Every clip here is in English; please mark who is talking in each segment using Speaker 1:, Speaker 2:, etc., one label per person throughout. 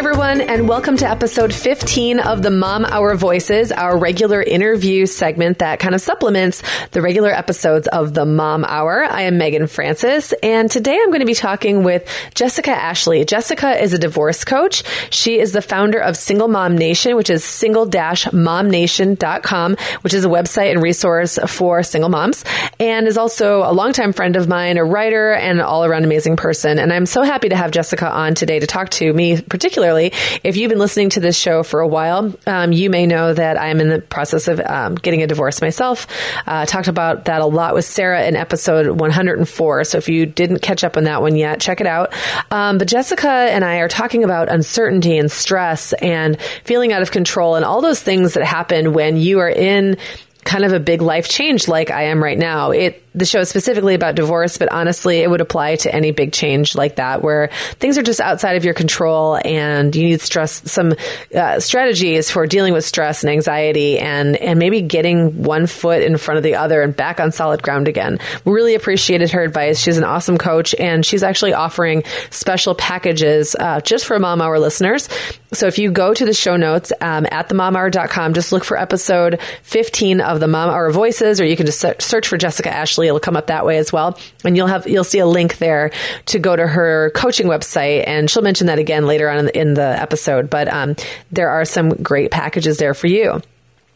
Speaker 1: Everyone, and welcome to episode 15 of the Mom Hour Voices, our regular interview segment that kind of supplements the regular episodes of the Mom Hour. I am Meagan Francis, and today I'm going to be talking with Jessica Ashley. Jessica is a divorce coach. She is the founder of Single Mom Nation, which is single-momnation.com, which is a website and resource for single moms, and is also a longtime friend of mine, a writer, and an all around amazing person. And I'm so happy to have Jessica on today to talk to me, particularly particularly if you've been listening to this show for a while, um, you may know that I'm in the process of um, getting a divorce myself. Uh, talked about that a lot with Sarah in episode 104. So if you didn't catch up on that one yet, check it out. Um, but Jessica and I are talking about uncertainty and stress and feeling out of control and all those things that happen when you are in kind of a big life change like I am right now. It the show is specifically about divorce, but honestly, it would apply to any big change like that where things are just outside of your control and you need stress, some uh, strategies for dealing with stress and anxiety and, and maybe getting one foot in front of the other and back on solid ground again. We really appreciated her advice. She's an awesome coach and she's actually offering special packages uh, just for Mom Hour listeners. So if you go to the show notes um, at themomhour.com, just look for episode 15 of the Mom Hour Voices, or you can just search for Jessica Ashley It'll come up that way as well. And you'll have, you'll see a link there to go to her coaching website. And she'll mention that again later on in the, in the episode. But um, there are some great packages there for you.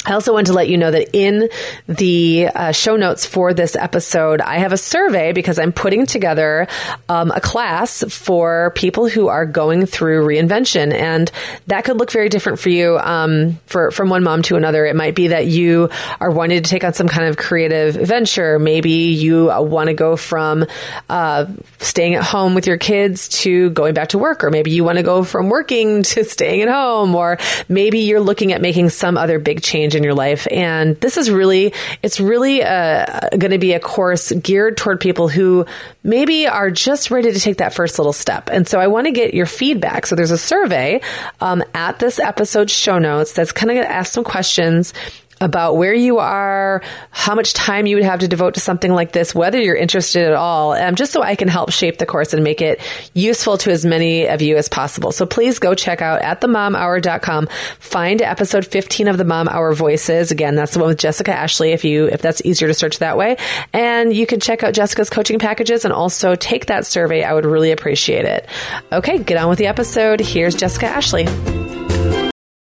Speaker 1: I also want to let you know that in the uh, show notes for this episode, I have a survey because I'm putting together um, a class for people who are going through reinvention, and that could look very different for you. Um, for from one mom to another, it might be that you are wanting to take on some kind of creative venture. Maybe you uh, want to go from uh, staying at home with your kids to going back to work, or maybe you want to go from working to staying at home, or maybe you're looking at making some other big change in your life. And this is really, it's really uh, going to be a course geared toward people who maybe are just ready to take that first little step. And so I want to get your feedback. So there's a survey um, at this episode show notes that's kind of going to ask some questions about where you are, how much time you would have to devote to something like this, whether you're interested at all, um, just so I can help shape the course and make it useful to as many of you as possible. So please go check out at themomhour.com, find episode 15 of the Mom Hour Voices. Again, that's the one with Jessica Ashley if you, if that's easier to search that way. And you can check out Jessica's coaching packages and also take that survey. I would really appreciate it. Okay, get on with the episode. Here's Jessica Ashley.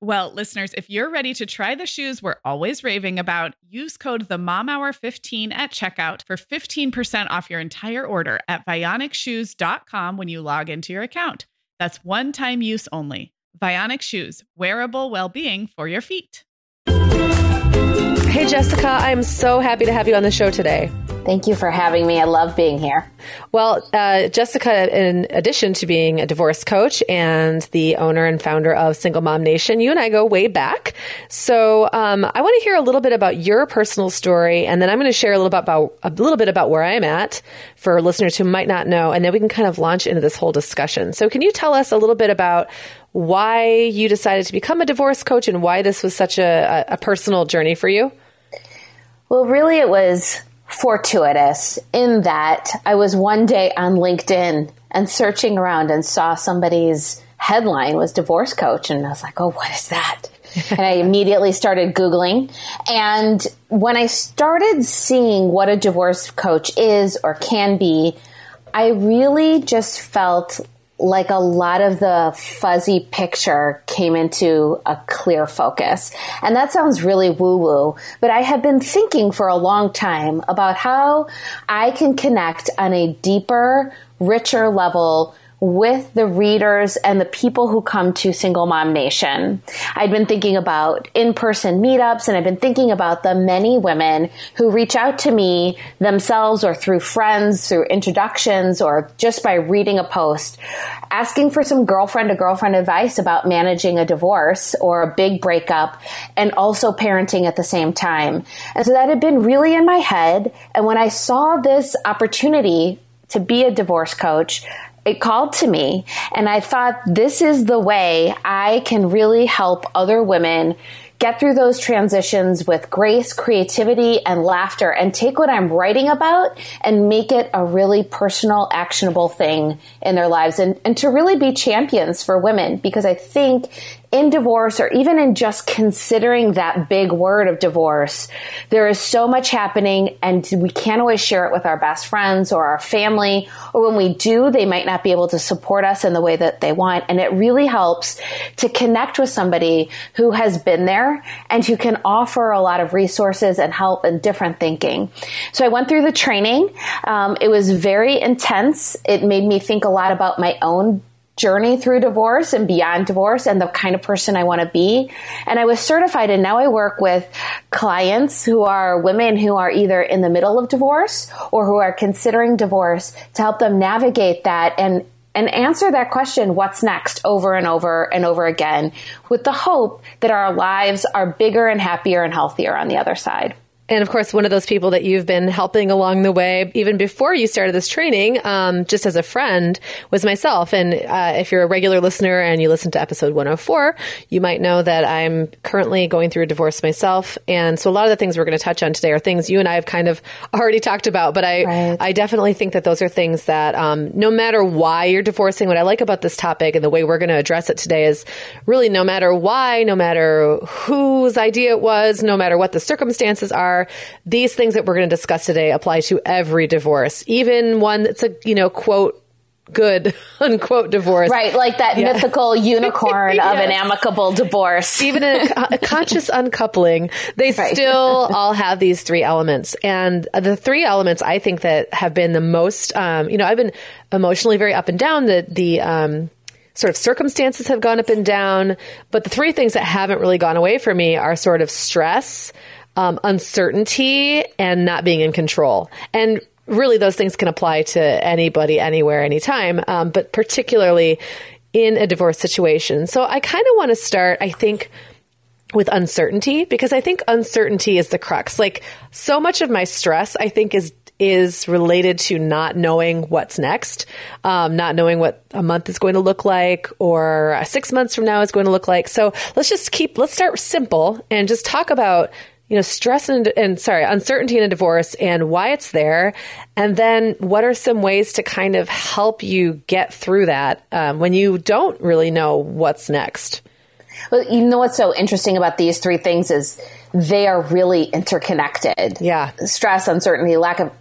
Speaker 2: Well, listeners, if you're ready to try the shoes we're always raving about, use code the Mom Hour 15 at checkout for 15% off your entire order at vionicshoes.com when you log into your account. That's one time use only. Vionic Shoes, wearable well being for your feet.
Speaker 1: Hey, Jessica, I'm so happy to have you on the show today.
Speaker 3: Thank you for having me. I love being here.
Speaker 1: Well, uh, Jessica, in addition to being a divorce coach and the owner and founder of Single Mom Nation, you and I go way back. So um, I want to hear a little bit about your personal story, and then I'm going to share a little bit about a little bit about where I'm at for listeners who might not know, and then we can kind of launch into this whole discussion. So, can you tell us a little bit about why you decided to become a divorce coach and why this was such a, a personal journey for you?
Speaker 3: Well, really, it was fortuitous in that I was one day on LinkedIn and searching around and saw somebody's headline was divorce coach. And I was like, oh, what is that? and I immediately started Googling. And when I started seeing what a divorce coach is or can be, I really just felt like a lot of the fuzzy picture came into a clear focus. And that sounds really woo woo, but I have been thinking for a long time about how I can connect on a deeper, richer level with the readers and the people who come to Single Mom Nation. I'd been thinking about in person meetups and I've been thinking about the many women who reach out to me themselves or through friends, through introductions, or just by reading a post, asking for some girlfriend to girlfriend advice about managing a divorce or a big breakup and also parenting at the same time. And so that had been really in my head. And when I saw this opportunity to be a divorce coach, it called to me and I thought this is the way I can really help other women get through those transitions with grace, creativity, and laughter and take what I'm writing about and make it a really personal, actionable thing in their lives and, and to really be champions for women because I think in divorce or even in just considering that big word of divorce, there is so much happening and we can't always share it with our best friends or our family. Or when we do, they might not be able to support us in the way that they want. And it really helps to connect with somebody who has been there and who can offer a lot of resources and help and different thinking. So I went through the training. Um, it was very intense. It made me think a lot about my own journey through divorce and beyond divorce and the kind of person I want to be. And I was certified and now I work with clients who are women who are either in the middle of divorce or who are considering divorce to help them navigate that and and answer that question, what's next, over and over and over again, with the hope that our lives are bigger and happier and healthier on the other side.
Speaker 1: And of course, one of those people that you've been helping along the way, even before you started this training, um, just as a friend, was myself. And uh, if you're a regular listener and you listen to episode 104, you might know that I'm currently going through a divorce myself. And so a lot of the things we're going to touch on today are things you and I have kind of already talked about. But I, right. I definitely think that those are things that um, no matter why you're divorcing, what I like about this topic and the way we're going to address it today is really no matter why, no matter whose idea it was, no matter what the circumstances are, are these things that we're going to discuss today apply to every divorce, even one that's a, you know, quote, good unquote divorce.
Speaker 3: Right, like that yeah. mythical unicorn yes. of an amicable divorce.
Speaker 1: Even a, a conscious uncoupling, they right. still all have these three elements. And the three elements I think that have been the most, um, you know, I've been emotionally very up and down. The, the, um, sort of circumstances have gone up and down, but the three things that haven't really gone away for me are sort of stress, um, uncertainty and not being in control. And really, those things can apply to anybody, anywhere, anytime, um, but particularly in a divorce situation. So I kind of want to start, I think, with uncertainty because I think uncertainty is the crux. Like so much of my stress, I think, is is related to not knowing what's next, um, not knowing what a month is going to look like or six months from now is going to look like. So let's just keep, let's start simple and just talk about you know, stress and, and sorry, uncertainty in a divorce and why it's there. And then what are some ways to kind of help you get through that um, when you don't really know what's next?
Speaker 3: Well, you know what's so interesting about these three things is they are really interconnected.
Speaker 1: Yeah.
Speaker 3: Stress, uncertainty, lack of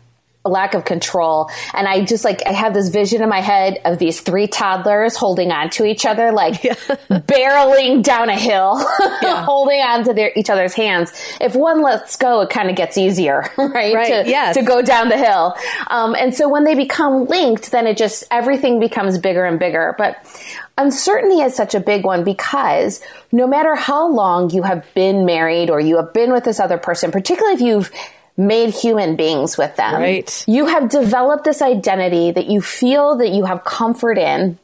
Speaker 3: lack of control. And I just like, I have this vision in my head of these three toddlers holding on to each other, like yeah. barreling down a hill, yeah. holding on to their, each other's hands. If one lets go, it kind of gets easier, right?
Speaker 1: right.
Speaker 3: To,
Speaker 1: yes.
Speaker 3: to go down the hill. Um, and so when they become linked, then it just, everything becomes bigger and bigger. But uncertainty is such a big one because no matter how long you have been married or you have been with this other person, particularly if you've made human beings with them.
Speaker 1: Right.
Speaker 3: You have developed this identity that you feel that you have comfort in,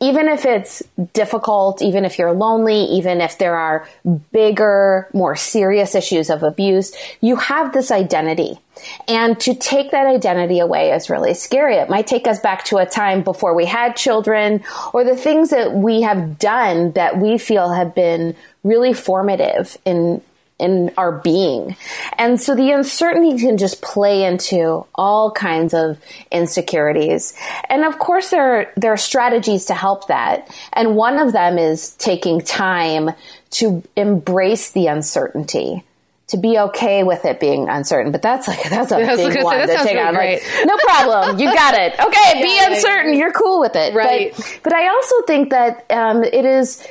Speaker 3: even if it's difficult, even if you're lonely, even if there are bigger, more serious issues of abuse, you have this identity. And to take that identity away is really scary. It might take us back to a time before we had children or the things that we have done that we feel have been really formative in in our being. And so the uncertainty can just play into all kinds of insecurities. And of course there are, there are strategies to help that. And one of them is taking time to embrace the uncertainty to be okay with it being uncertain. But that's like that's a big one
Speaker 1: say, to take on.
Speaker 3: Like, no problem, you got it. Okay, yeah, be uncertain. You're cool with it.
Speaker 1: Right.
Speaker 3: But, but I also think that um, it is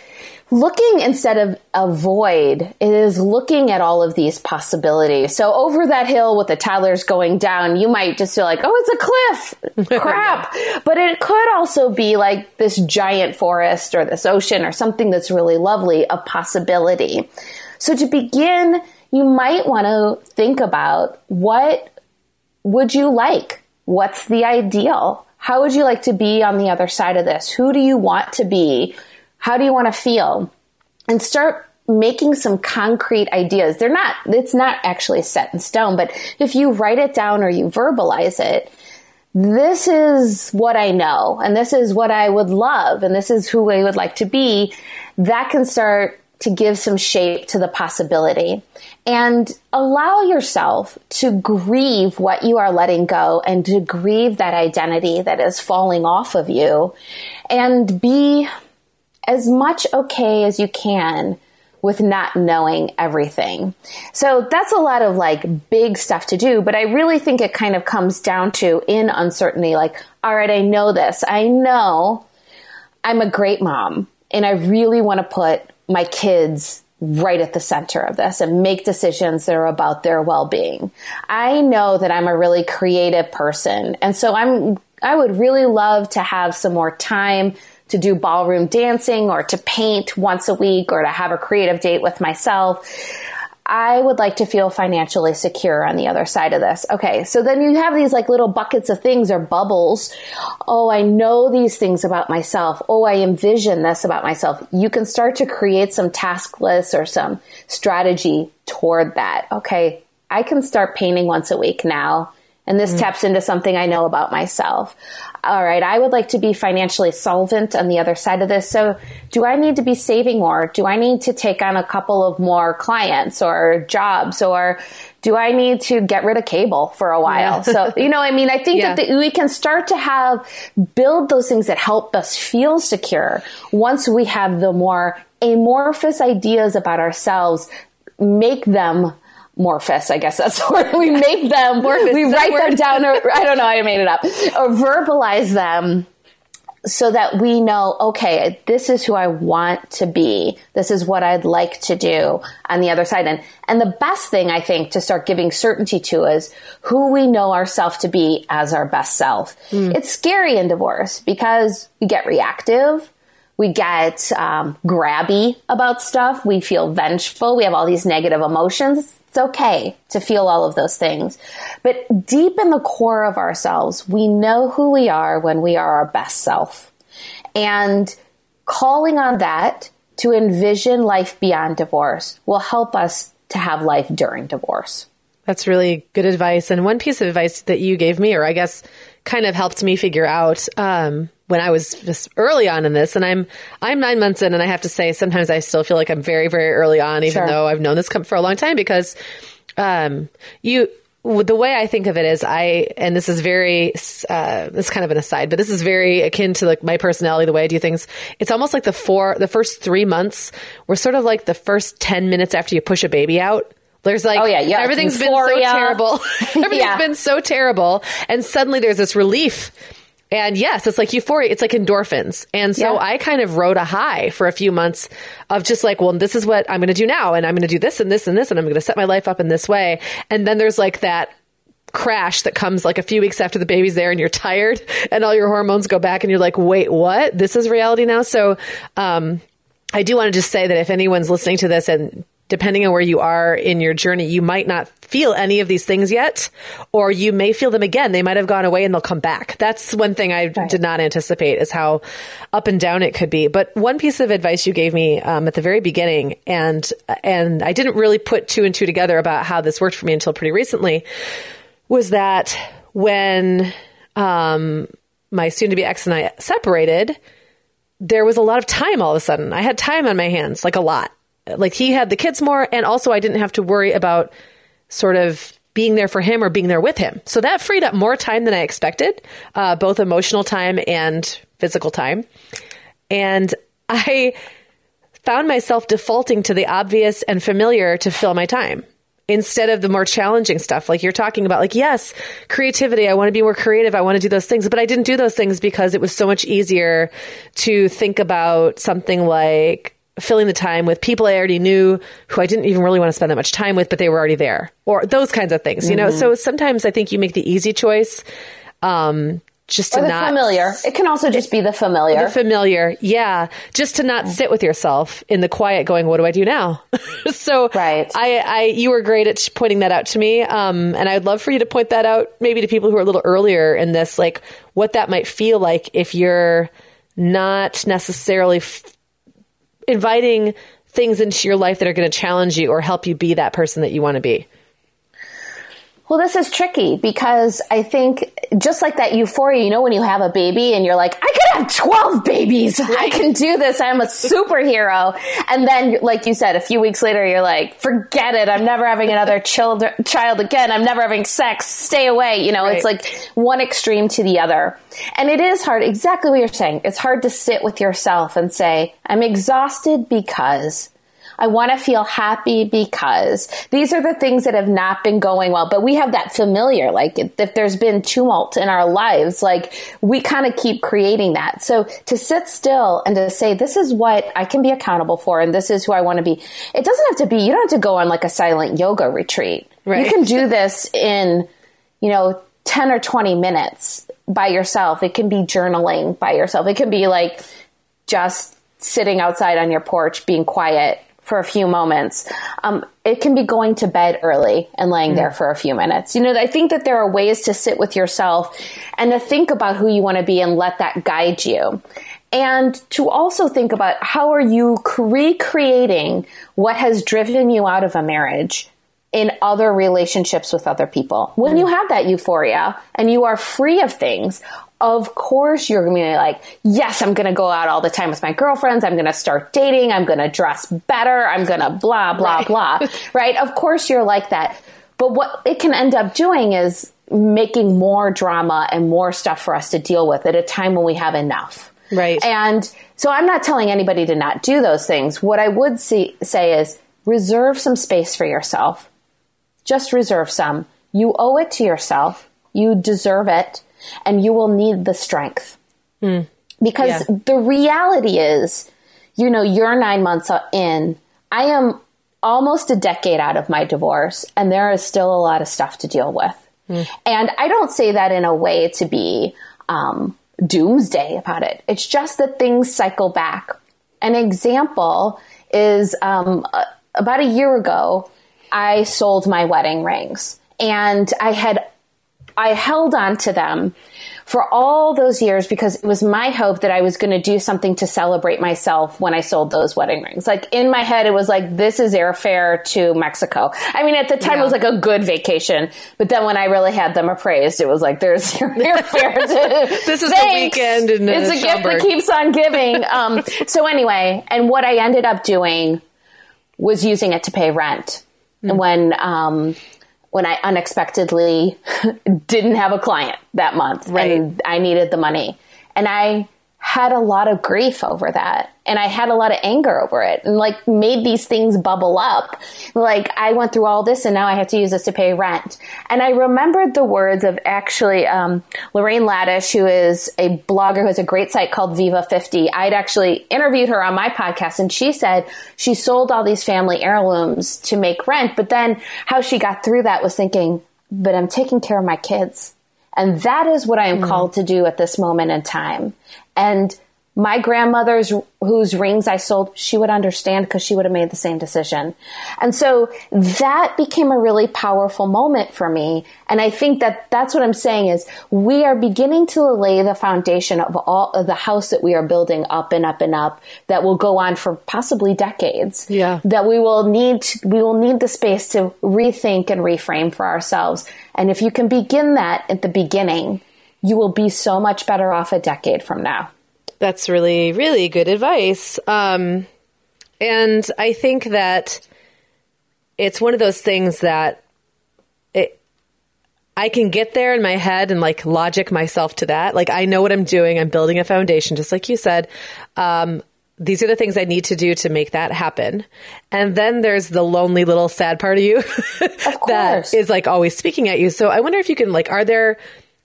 Speaker 3: looking instead of avoid it is looking at all of these possibilities. So over that hill with the toddlers going down, you might just feel like, oh, it's a cliff. Crap. but it could also be like this giant forest or this ocean or something that's really lovely, a possibility. So to begin, you might want to think about what would you like? What's the ideal? How would you like to be on the other side of this? Who do you want to be? How do you want to feel? And start making some concrete ideas. They're not, it's not actually set in stone, but if you write it down or you verbalize it, this is what I know, and this is what I would love, and this is who I would like to be, that can start to give some shape to the possibility and allow yourself to grieve what you are letting go and to grieve that identity that is falling off of you and be as much okay as you can with not knowing everything. So that's a lot of like big stuff to do, but I really think it kind of comes down to in uncertainty like, all right, I know this. I know I'm a great mom and I really want to put my kids right at the center of this and make decisions that are about their well-being. I know that I'm a really creative person and so I'm I would really love to have some more time to do ballroom dancing or to paint once a week or to have a creative date with myself. I would like to feel financially secure on the other side of this. Okay, so then you have these like little buckets of things or bubbles. Oh, I know these things about myself. Oh, I envision this about myself. You can start to create some task lists or some strategy toward that. Okay, I can start painting once a week now. And this mm. taps into something I know about myself. All right, I would like to be financially solvent on the other side of this. So, do I need to be saving more? Do I need to take on a couple of more clients or jobs? Or do I need to get rid of cable for a while? Yeah. so, you know, I mean, I think yeah. that the, we can start to have, build those things that help us feel secure once we have the more amorphous ideas about ourselves, make them morphous. I guess that's the word. We make them, we write them down, or I don't know, I made it up, or verbalize them so that we know, okay, this is who I want to be. This is what I'd like to do on the other side. And, and the best thing I think to start giving certainty to is who we know ourselves to be as our best self. Mm. It's scary in divorce because we get reactive. We get um, grabby about stuff. We feel vengeful. We have all these negative emotions. It's okay to feel all of those things. But deep in the core of ourselves, we know who we are when we are our best self. And calling on that to envision life beyond divorce will help us to have life during divorce.
Speaker 1: That's really good advice. And one piece of advice that you gave me, or I guess kind of helped me figure out, um, when I was just early on in this, and I'm I'm nine months in, and I have to say sometimes I still feel like I'm very very early on, even sure. though I've known this for a long time because um, you the way I think of it is I, and this is very, uh, this is kind of an aside, but this is very akin to like my personality, the way I do things. It's almost like the four, the first three months were sort of like the first 10 minutes after you push a baby out. There's like, oh yeah, yeah, everything's Euphoria. been so terrible. everything's yeah. been so terrible. And suddenly there's this relief and yes, it's like euphoria. It's like endorphins. And so yeah. I kind of rode a high for a few months of just like, well, this is what I'm going to do now. And I'm going to do this and this and this. And I'm going to set my life up in this way. And then there's like that crash that comes like a few weeks after the baby's there and you're tired and all your hormones go back and you're like, wait, what? This is reality now. So, um, I do want to just say that if anyone's listening to this and depending on where you are in your journey, you might not feel any of these things yet, or you may feel them again. They might have gone away and they'll come back. That's one thing I right. did not anticipate is how up and down it could be. But one piece of advice you gave me um, at the very beginning, and and I didn't really put two and two together about how this worked for me until pretty recently, was that when um, my soon-to-be ex and I separated, there was a lot of time all of a sudden. I had time on my hands, like a lot like he had the kids more and also I didn't have to worry about sort of being there for him or being there with him. So that freed up more time than I expected, uh, both emotional time and physical time. And I found myself defaulting to the obvious and familiar to fill my time instead of the more challenging stuff like you're talking about like yes creativity i want to be more creative i want to do those things but i didn't do those things because it was so much easier to think about something like filling the time with people I already knew who I didn't even really want to spend that much time with, but they were already there or those kinds of things, you mm-hmm. know? So sometimes I think you make the easy choice. Um, just to not
Speaker 3: familiar. It can also just be the familiar.
Speaker 1: The familiar, yeah. Just to not sit with yourself in the quiet, going, "What do I do now?" so,
Speaker 3: right.
Speaker 1: I, I, you were great at pointing that out to me, um, and I'd love for you to point that out, maybe to people who are a little earlier in this, like what that might feel like if you're not necessarily f- inviting things into your life that are going to challenge you or help you be that person that you want to be?
Speaker 3: Well, this is tricky because I think just like that euphoria, you know, when you have a baby and you're like, I could have 12 babies. I can do this. I'm a superhero. And then, like you said, a few weeks later, you're like, forget it. I'm never having another child, child again. I'm never having sex. Stay away. You know, right. it's like one extreme to the other. And it is hard. Exactly what you're saying. It's hard to sit with yourself and say, I'm exhausted because I want to feel happy because these are the things that have not been going well. But we have that familiar, like if there's been tumult in our lives, like we kind of keep creating that. So to sit still and to say, this is what I can be accountable for and this is who I want to be. It doesn't have to be, you don't have to go on like a silent yoga retreat. Right. You can do this in, you know, 10 or 20 minutes by yourself. It can be journaling by yourself. It can be like just sitting outside on your porch, being quiet, for a few moments. Um, it can be going to bed early and laying mm. there for a few minutes. You know, I think that there are ways to sit with yourself and to think about who you want to be and let that guide you. And to also think about how are you recreating what has driven you out of a marriage in other relationships with other people. When you have that euphoria and you are free of things, of course you're going to be like, yes, I'm going to go out all the time with my girlfriends. I'm going to start dating. I'm going to dress better. I'm going to blah, blah, right. blah. right? Of course you're like that. But what it can end up doing is making more drama and more stuff for us to deal with at a time when we have enough.
Speaker 1: Right.
Speaker 3: And so I'm not telling anybody to not do those things. What I would see, say is reserve some space for yourself. Just reserve some. You owe it to yourself. You deserve it and you will need the strength. Mm. Because yeah. the reality is, you know, you're nine months in. I am almost a decade out of my divorce, and there is still a lot of stuff to deal with. Mm. And I don't say that in a way to be um, doomsday about it. It's just that things cycle back. An example is um, about a year ago, I sold my wedding rings, and I had I held on to them for all those years because it was my hope that I was going to do something to celebrate myself when I sold those wedding rings. Like in my head, it was like, this is airfare to Mexico. I mean, at the time, yeah. it was like a good vacation. But then when I really had them appraised, it was like, there's your airfare to.
Speaker 1: this is the weekend. In,
Speaker 3: it's a gift that keeps on giving. Um, so anyway, and what I ended up doing was using it to pay rent. Mm. And when, um, when I unexpectedly didn't have a client that month right. and I needed the money. And I had a lot of grief over that and I had a lot of anger over it and like made these things bubble up. Like I went through all this and now I have to use this to pay rent. And I remembered the words of actually um, Lorraine Ladish, who is a blogger who has a great site called Viva 50. I'd actually interviewed her on my podcast and she said she sold all these family heirlooms to make rent. But then how she got through that was thinking, but I'm taking care of my kids. And that is what I am mm. called to do at this moment in time. And my grandmother's whose rings I sold, she would understand because she would have made the same decision. And so that became a really powerful moment for me. And I think that that's what I'm saying is we are beginning to lay the foundation of all of the house that we are building up and up and up that will go on for possibly decades.
Speaker 1: Yeah.
Speaker 3: That we will need, we will need the space to rethink and reframe for ourselves. And if you can begin that at the beginning, you will be so much better off a decade from now.
Speaker 1: That's really, really good advice. Um, and I think that it's one of those things that it, I can get there in my head and like logic myself to that. Like I know what I'm doing. I'm building a foundation, just like you said. Um, these are the things I need to do to make that happen. And then there's the lonely little sad part of you
Speaker 3: of
Speaker 1: that is like always speaking at you. So I wonder if you can like, are there,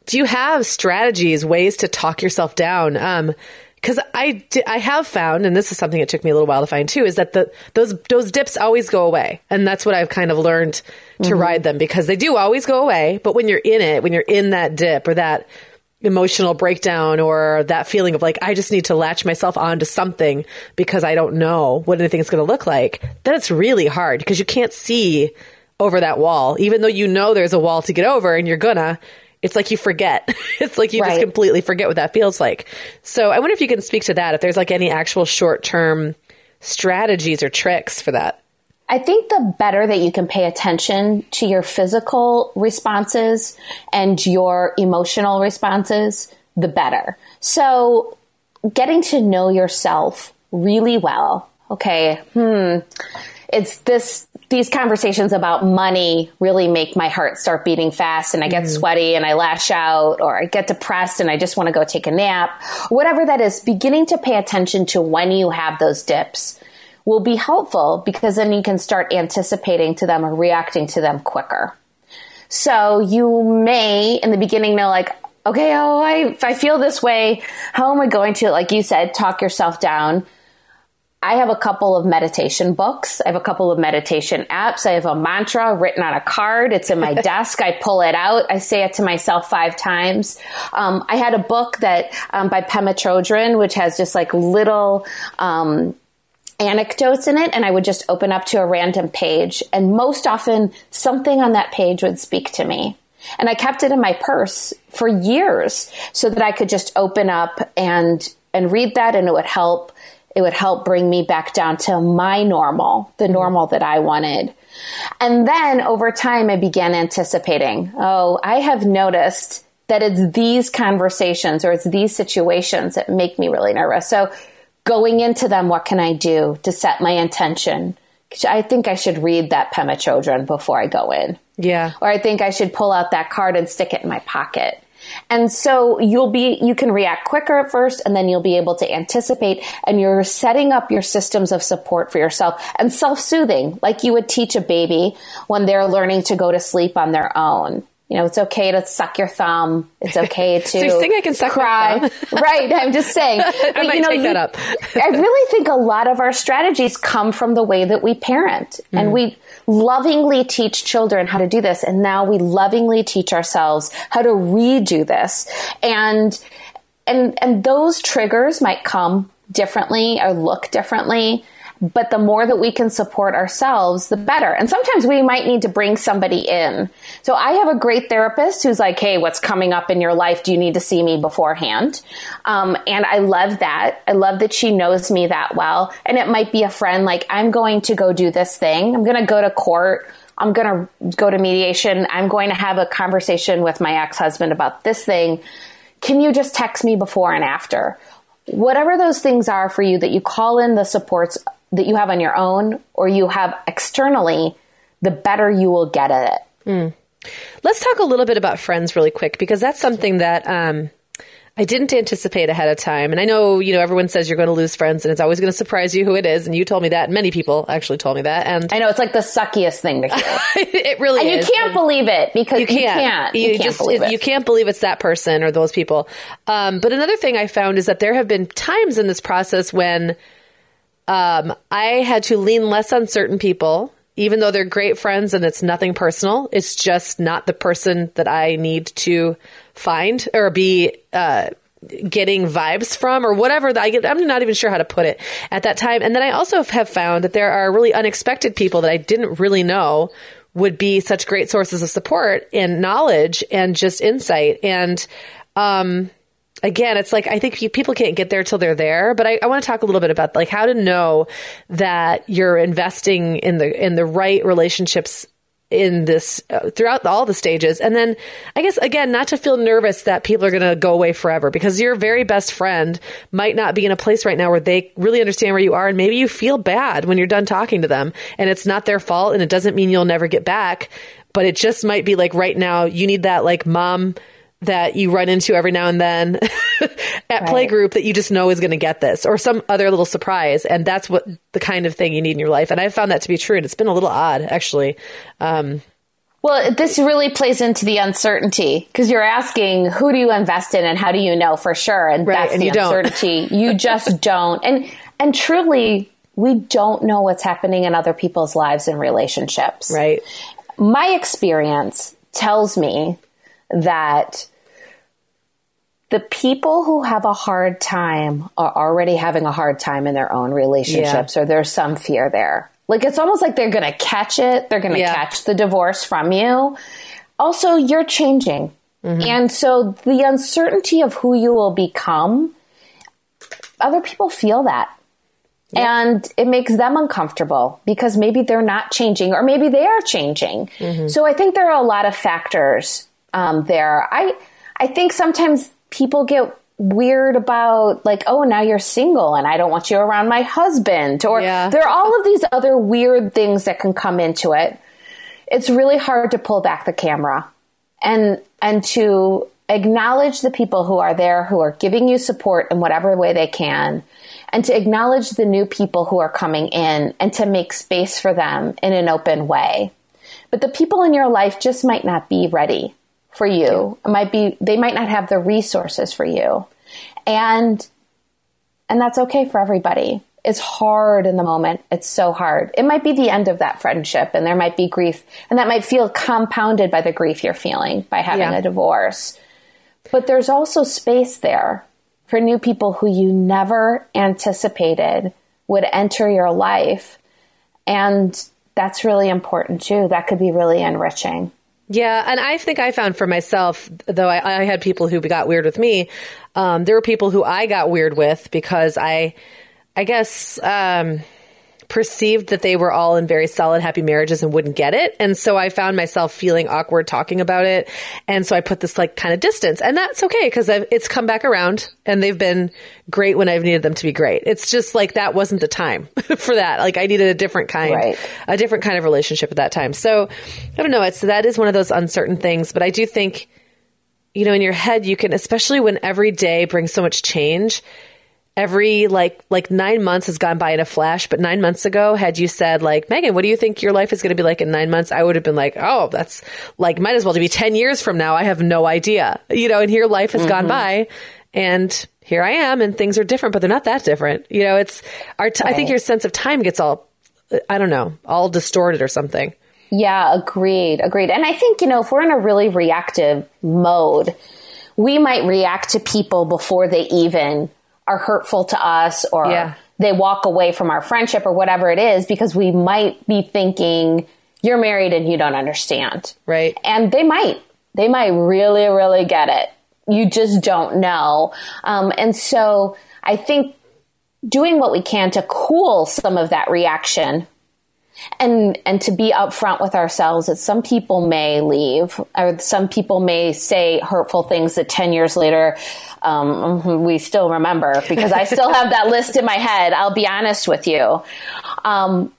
Speaker 1: do you have strategies, ways to talk yourself down? Um, because I I have found, and this is something that took me a little while to find too, is that the those those dips always go away, and that's what I've kind of learned to mm-hmm. ride them because they do always go away. But when you're in it, when you're in that dip or that emotional breakdown or that feeling of like I just need to latch myself onto something because I don't know what anything is going to look like, then it's really hard because you can't see over that wall, even though you know there's a wall to get over, and you're gonna it's like you forget. it's like you right. just completely forget what that feels like. So I wonder if you can speak to that, if there's like any actual short term strategies or tricks for that.
Speaker 3: I think the better that you can pay attention to your physical responses and your emotional responses, the better. So getting to know yourself really well. Okay. Hmm. It's this these conversations about money really make my heart start beating fast and I get mm. sweaty and I lash out or I get depressed and I just want to go take a nap. Whatever that is, beginning to pay attention to when you have those dips will be helpful because then you can start anticipating to them or reacting to them quicker. So you may in the beginning know like, okay, oh, I, I feel this way. How am I going to, like you said, talk yourself down? I have a couple of meditation books. I have a couple of meditation apps. I have a mantra written on a card. It's in my desk. I pull it out. I say it to myself five times. Um, I had a book that um, by Pema Chodron, which has just like little um, anecdotes in it, and I would just open up to a random page, and most often something on that page would speak to me. And I kept it in my purse for years so that I could just open up and and read that, and it would help it would help bring me back down to my normal, the mm-hmm. normal that I wanted. And then over time, I began anticipating, oh, I have noticed that it's these conversations or it's these situations that make me really nervous. So going into them, what can I do to set my intention? I think I should read that Pema Chodron before I go in.
Speaker 1: Yeah.
Speaker 3: Or I think I should pull out that card and stick it in my pocket. And so you'll be, you can react quicker at first and then you'll be able to anticipate and you're setting up your systems of support for yourself and self soothing, like you would teach a baby when they're learning to go to sleep on their own you know, it's okay to suck your thumb. It's okay to
Speaker 1: so you think I can suck
Speaker 3: cry. right. I'm just saying.
Speaker 1: But, I might
Speaker 3: you know,
Speaker 1: take
Speaker 3: you,
Speaker 1: that up.
Speaker 3: I really think a lot of our strategies come from the way that we parent mm. and we lovingly teach children how to do this. And now we lovingly teach ourselves how to redo this. And, and, and those triggers might come differently or look differently but the more that we can support ourselves, the better. And sometimes we might need to bring somebody in. So I have a great therapist who's like, Hey, what's coming up in your life? Do you need to see me beforehand? Um, and I love that. I love that she knows me that well. And it might be a friend like, I'm going to go do this thing. I'm going to go to court. I'm going to go to mediation. I'm going to have a conversation with my ex husband about this thing. Can you just text me before and after? Whatever those things are for you that you call in the supports that you have on your own or you have externally, the better you will get at it. Mm.
Speaker 1: Let's talk a little bit about friends really quick because that's something that um, I didn't anticipate ahead of time. And I know, you know, everyone says you're going to lose friends and it's always going to surprise you who it is. And you told me that. And Many people actually told me that. And
Speaker 3: I know it's like the suckiest thing to hear.
Speaker 1: it really
Speaker 3: and
Speaker 1: is.
Speaker 3: you can't and believe it because you can't. You can't, you
Speaker 1: you
Speaker 3: can't
Speaker 1: just,
Speaker 3: believe it.
Speaker 1: You can't believe it's that person or those people. Um, but another thing I found is that there have been times in this process when um, I had to lean less on certain people, even though they're great friends and it's nothing personal. It's just not the person that I need to find or be uh, getting vibes from or whatever. I get, I'm not even sure how to put it at that time. And then I also have found that there are really unexpected people that I didn't really know would be such great sources of support and knowledge and just insight. And um, again, it's like I think people can't get there till they're there. But I, I want to talk a little bit about like how to know that you're investing in the in the right relationships in this uh, throughout all the stages and then i guess again not to feel nervous that people are going to go away forever because your very best friend might not be in a place right now where they really understand where you are and maybe you feel bad when you're done talking to them and it's not their fault and it doesn't mean you'll never get back but it just might be like right now you need that like mom that you run into every now and then at right. playgroup that you just know is going to get this or some other little surprise. And that's what the kind of thing you need in your life. And I've found that to be true. And it's been a little odd, actually. Um,
Speaker 3: well, this really plays into the uncertainty because you're asking who do you invest in and how do you know for sure? And right, that's and the you uncertainty. you just don't. And and truly, we don't know what's happening in other people's lives and relationships.
Speaker 1: Right.
Speaker 3: My experience tells me that the people who have a hard time are already having a hard time in their own relationships yeah. or there's some fear there. Like it's almost like they're going to catch it. They're going to yeah. catch the divorce from you. Also, you're changing. Mm-hmm. And so the uncertainty of who you will become, other people feel that. Yeah. And it makes them uncomfortable because maybe they're not changing or maybe they are changing. Mm-hmm. So I think there are a lot of factors um, there. I I think sometimes people get weird about like oh now you're single and i don't want you around my husband or yeah. there are all of these other weird things that can come into it. It's really hard to pull back the camera and and to acknowledge the people who are there who are giving you support in whatever way they can and to acknowledge the new people who are coming in and to make space for them in an open way. But the people in your life just might not be ready for you. It might be they might not have the resources for you. And and that's okay for everybody. It's hard in the moment. It's so hard. It might be the end of that friendship and there might be grief and that might feel compounded by the grief you're feeling by having yeah. a divorce. But there's also space there for new people who you never anticipated would enter your life. And that's really important too. That could be really enriching.
Speaker 1: Yeah, and I think I found for myself, though I, I had people who got weird with me. Um, there were people who I got weird with because I, I guess, um,
Speaker 4: perceived that they were all in very solid, happy marriages and wouldn't get it. And so I found myself feeling awkward talking about it. And so I put this like kind of distance and that's okay because it's come back around and they've been great when I've needed them to be great. It's just like that wasn't the time for that. Like I needed a different kind,
Speaker 3: right.
Speaker 4: a different kind of relationship at that time. So I don't know. It's, that is one of those uncertain things, but I do think, you know, in your head, you can, especially when every day brings so much change, every like like nine months has gone by in a flash but nine months ago had you said like Meagan what do you think your life is going to be like in nine months? I would have been like oh that's like might as well be 10 years from now. I have no idea. You know and here life has mm-hmm. gone by and here i am and things are different but they're not that different. You know it's our t- right. i think your sense of time gets all i don't know all distorted or something.
Speaker 3: Yeah agreed agreed. And i think you know if we're in a really reactive mode we might react to people before they even are hurtful to us or yeah. they walk away from our friendship or whatever it is because we might be thinking you're married and you don't understand.
Speaker 4: Right.
Speaker 3: And they might. They might really, really get it. You just don't know. Um, and so I think doing what we can to cool some of that reaction and and to be upfront with ourselves that some people may leave or some people may say hurtful things that 10 years later um, we still remember because i still have that list in my head i'll be honest with you. Um,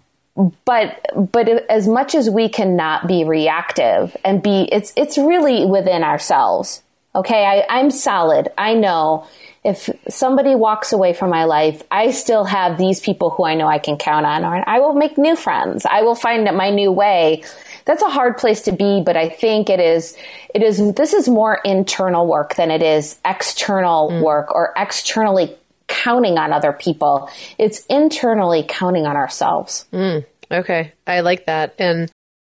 Speaker 3: but but as much as we cannot be reactive and be it's it's really within ourselves okay I, i'm solid i know if somebody walks away from my life, I still have these people who I know I can count on, or I will make new friends. I will find my new way. That's a hard place to be, but I think it is, it is, this is more internal work than it is external mm. work or externally counting on other people. It's internally counting on ourselves.
Speaker 4: Mm. Okay. I like that. And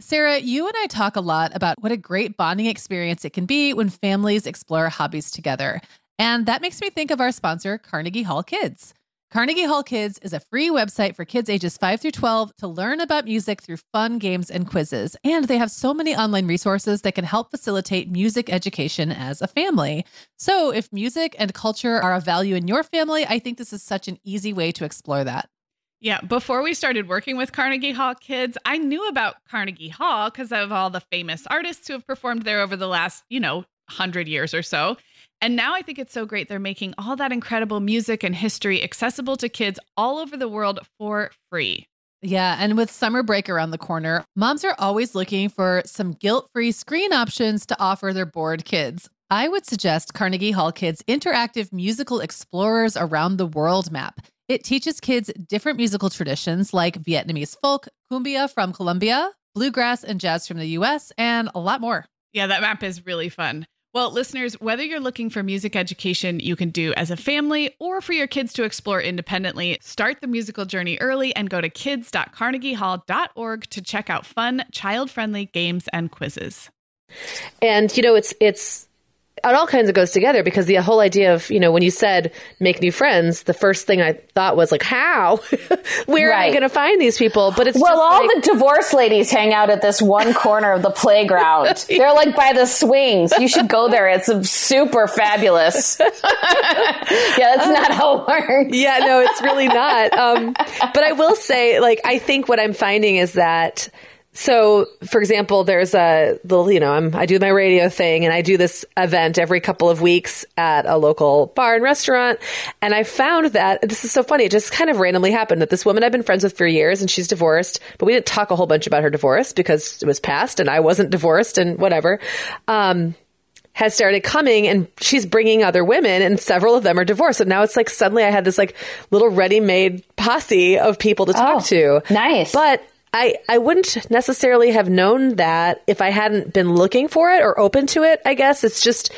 Speaker 1: Sarah, you and I talk a lot about what a great bonding experience it can be when families explore hobbies together. And that makes me think of our sponsor, Carnegie Hall Kids. Carnegie Hall Kids is a free website for kids ages 5 through 12 to learn about music through fun games and quizzes. And they have so many online resources that can help facilitate music education as a family. So, if music and culture are a value in your family, I think this is such an easy way to explore that.
Speaker 2: Yeah, before we started working with Carnegie Hall Kids, I knew about Carnegie Hall because of all the famous artists who have performed there over the last, you know, 100 years or so. And now I think it's so great they're making all that incredible music and history accessible to kids all over the world for free.
Speaker 1: Yeah, and with summer break around the corner, moms are always looking for some guilt free screen options to offer their bored kids. I would suggest Carnegie Hall Kids' interactive musical explorers around the world map. It teaches kids different musical traditions like Vietnamese folk, cumbia from Colombia, bluegrass and jazz from the US, and a lot more.
Speaker 2: Yeah, that map is really fun. Well, listeners, whether you're looking for music education you can do as a family or for your kids to explore independently, start the musical journey early and go to kids.carnegiehall.org to check out fun, child-friendly games and quizzes.
Speaker 4: And you know, it's it's
Speaker 1: it all kinds of goes together because the whole idea of you know when you said make new friends the first thing i thought was like how? Where right. am i going to find these people? But it's
Speaker 3: well all
Speaker 1: like,
Speaker 3: the divorce ladies hang out at this one corner of the playground. They're like by the swings. You should go there. It's super fabulous. Yeah that's not how it works.
Speaker 1: Yeah no it's really not. Um, but i will say like i think what i'm finding is that so, for example, there's a little, you know, I'm, I do my radio thing and I do this event every couple of weeks at a local bar and restaurant. And I found that this is so funny. It just kind of randomly happened that this woman I've been friends with for years and she's divorced, but we didn't talk a whole bunch about her divorce because it was past and I wasn't divorced and whatever. Um, has started coming and she's bringing other women and several of them are divorced. So now it's like suddenly I had this like little ready made posse of people to talk oh, to.
Speaker 3: Nice.
Speaker 1: But I, I wouldn't necessarily have known that if I hadn't been looking for it or open to it, I guess. It's just,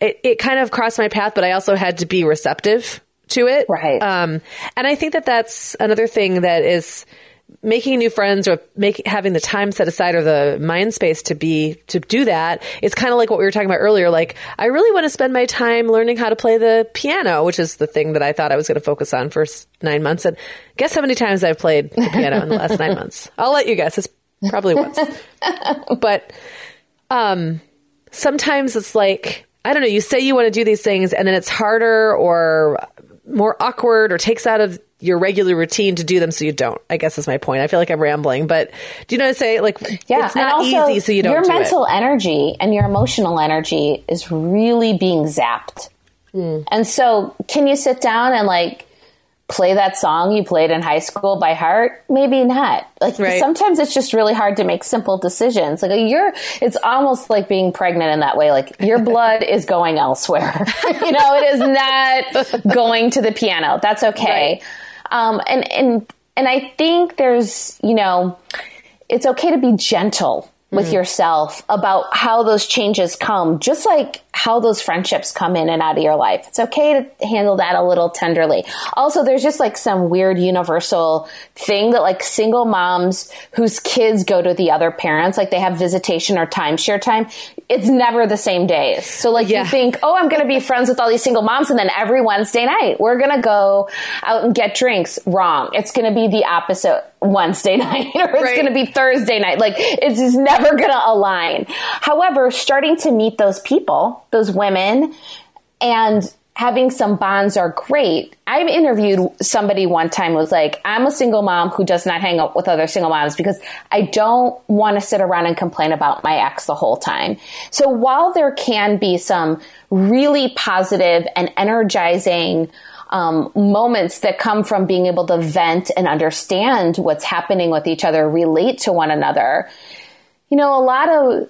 Speaker 1: it, it kind of crossed my path, but I also had to be receptive to it.
Speaker 3: Right.
Speaker 1: Um, and I think that that's another thing that is, making new friends or make having the time set aside or the mind space to be to do that is kind of like what we were talking about earlier. Like i really want to spend my time learning how to play the piano which is the thing that i thought i was going to focus on for nine months. And guess how many times i've played the piano in the last nine months? I'll let you guess. It's probably once. But um sometimes it's like i don't know you say you want to do these things and then it's harder or more awkward or takes out of your regular routine to do them so you don't. I guess is my point. I feel like I'm rambling, but do you know what I say? Like, yeah, it's not also, easy, so you don't.
Speaker 3: Your
Speaker 1: do
Speaker 3: mental
Speaker 1: it.
Speaker 3: energy and your emotional energy is really being zapped. Mm. And so, can you sit down and like play that song you played in high school by heart? Maybe not. Like right. sometimes it's just really hard to make simple decisions. Like you're, it's almost like being pregnant in that way. Like your blood is going elsewhere. you know, it is not going to the piano. That's okay. Right. Um, and, and, and I think there's, you know, it's okay to be gentle with mm-hmm. yourself about how those changes come, just like how those friendships come in and out of your life. It's okay to handle that a little tenderly. Also, there's just like some weird universal thing that like single moms whose kids go to the other parents, like they have visitation or timeshare time, it's never the same days. So like yeah. you think, oh, I'm going to be friends with all these single moms. And then every Wednesday night, we're going to go out and get drinks. Wrong. It's going to be the opposite Wednesday night or it's right. going to be Thursday night. Like it's just never going to align. However, starting to meet those people, those women and having some bonds are great. I've interviewed somebody one time was like, I'm a single mom who does not hang out with other single moms because I don't want to sit around and complain about my ex the whole time. So while there can be some really positive and energizing um, moments that come from being able to vent and understand what's happening with each other, relate to one another, you know, a lot of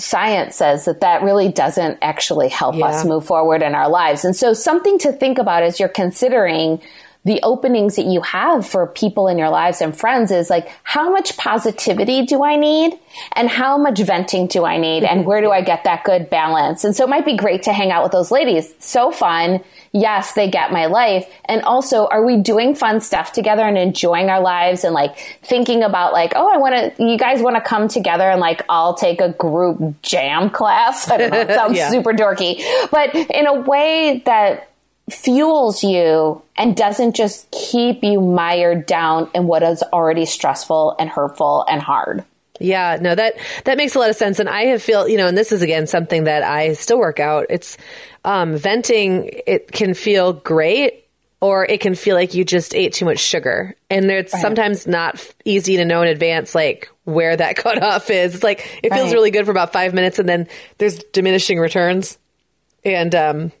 Speaker 3: science says that that really doesn't actually help yeah. us move forward in our lives. And so something to think about as you're considering the openings that you have for people in your lives and friends is like, how much positivity do I need? And how much venting do I need? And where do I get that good balance? And so it might be great to hang out with those ladies. So fun. Yes, they get my life. And also, are we doing fun stuff together and enjoying our lives and like thinking about like, oh, I want to, you guys want to come together and like I'll take a group jam class. I don't know. It sounds yeah. super dorky, but in a way that fuels you and doesn't just keep you mired down in what is already stressful and hurtful and hard.
Speaker 1: Yeah, no, that, that makes a lot of sense. And I have feel, you know, and this is again something that I still work out. It's, um, venting, it can feel great or it can feel like you just ate too much sugar. And it's right. sometimes not easy to know in advance, like where that cutoff is. It's like, it feels right. really good for about five minutes and then there's diminishing returns. And, um,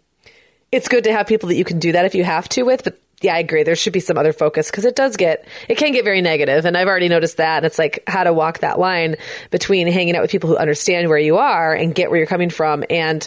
Speaker 1: it's good to have people that you can do that if you have to with, but yeah, I agree. There should be some other focus because it does get, it can get very negative, And I've already noticed that. And it's like how to walk that line between hanging out with people who understand where you are and get where you're coming from and